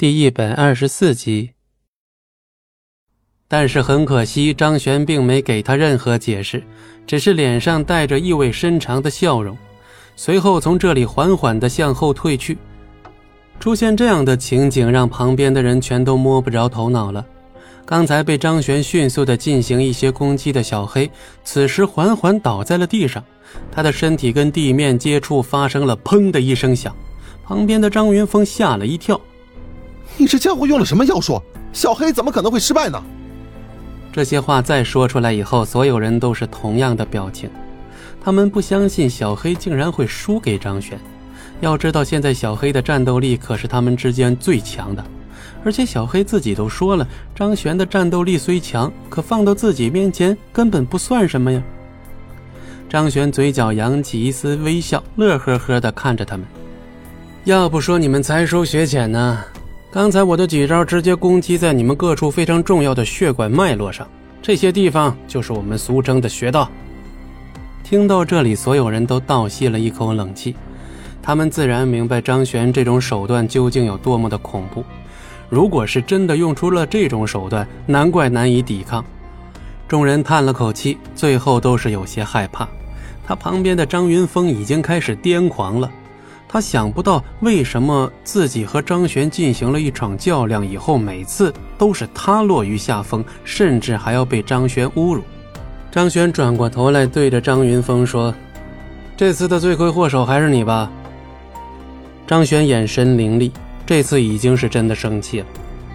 第一百二十四集，但是很可惜，张璇并没给他任何解释，只是脸上带着意味深长的笑容，随后从这里缓缓的向后退去。出现这样的情景，让旁边的人全都摸不着头脑了。刚才被张璇迅速的进行一些攻击的小黑，此时缓缓倒在了地上，他的身体跟地面接触，发生了砰的一声响。旁边的张云峰吓了一跳。你这家伙用了什么妖术？小黑怎么可能会失败呢？这些话再说出来以后，所有人都是同样的表情。他们不相信小黑竟然会输给张璇。要知道，现在小黑的战斗力可是他们之间最强的。而且小黑自己都说了，张璇的战斗力虽强，可放到自己面前根本不算什么呀。张璇嘴角扬起一丝微笑，乐呵呵地看着他们。要不说你们才疏学浅呢？刚才我的几招直接攻击在你们各处非常重要的血管脉络上，这些地方就是我们俗称的穴道。听到这里，所有人都倒吸了一口冷气，他们自然明白张璇这种手段究竟有多么的恐怖。如果是真的用出了这种手段，难怪难以抵抗。众人叹了口气，最后都是有些害怕。他旁边的张云峰已经开始癫狂了。他想不到为什么自己和张璇进行了一场较量以后，每次都是他落于下风，甚至还要被张璇侮辱。张璇转过头来对着张云峰说：“这次的罪魁祸首还是你吧？”张璇眼神凌厉，这次已经是真的生气了。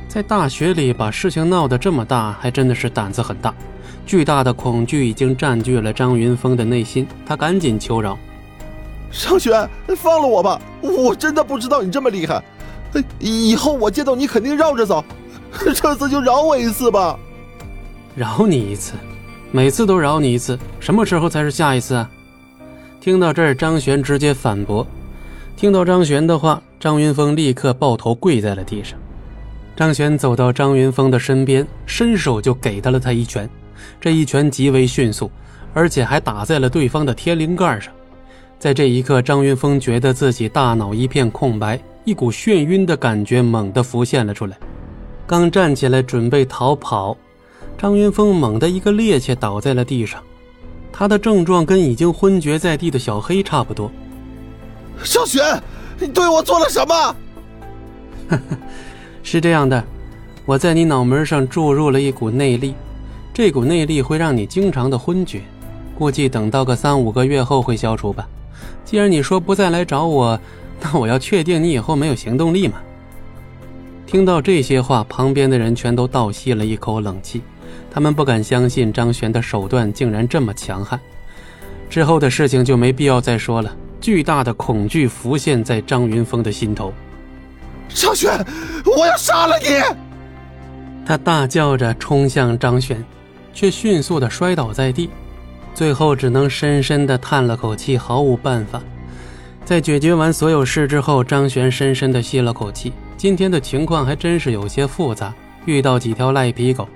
在大学里把事情闹得这么大，还真的是胆子很大。巨大的恐惧已经占据了张云峰的内心，他赶紧求饶。张璇，放了我吧！我真的不知道你这么厉害，以后我见到你肯定绕着走，这次就饶我一次吧。饶你一次，每次都饶你一次，什么时候才是下一次啊？听到这儿，张璇直接反驳。听到张璇的话，张云峰立刻抱头跪在了地上。张璇走到张云峰的身边，伸手就给他了他一拳。这一拳极为迅速，而且还打在了对方的天灵盖上。在这一刻，张云峰觉得自己大脑一片空白，一股眩晕的感觉猛地浮现了出来。刚站起来准备逃跑，张云峰猛地一个趔趄倒在了地上。他的症状跟已经昏厥在地的小黑差不多。小雪，你对我做了什么？是这样的，我在你脑门上注入了一股内力，这股内力会让你经常的昏厥，估计等到个三五个月后会消除吧。既然你说不再来找我，那我要确定你以后没有行动力嘛。听到这些话，旁边的人全都倒吸了一口冷气，他们不敢相信张璇的手段竟然这么强悍。之后的事情就没必要再说了。巨大的恐惧浮现在张云峰的心头。张璇，我要杀了你！他大叫着冲向张璇，却迅速的摔倒在地。最后只能深深的叹了口气，毫无办法。在解决完所有事之后，张璇深深的吸了口气。今天的情况还真是有些复杂，遇到几条赖皮狗，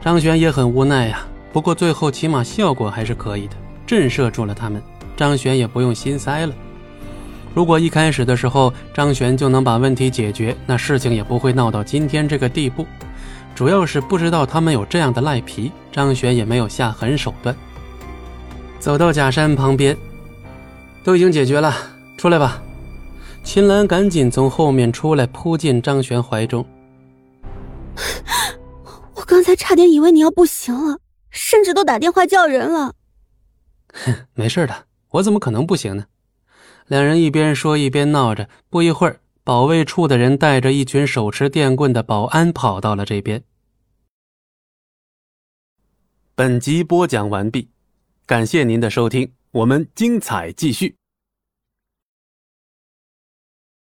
张璇也很无奈呀。不过最后起码效果还是可以的，震慑住了他们，张璇也不用心塞了。如果一开始的时候张璇就能把问题解决，那事情也不会闹到今天这个地步。主要是不知道他们有这样的赖皮，张璇也没有下狠手段。走到假山旁边，都已经解决了，出来吧。秦岚赶紧从后面出来，扑进张璇怀中。我刚才差点以为你要不行了，甚至都打电话叫人了。哼，没事的，我怎么可能不行呢？两人一边说一边闹着。不一会儿，保卫处的人带着一群手持电棍的保安跑到了这边。本集播讲完毕。感谢您的收听，我们精彩继续。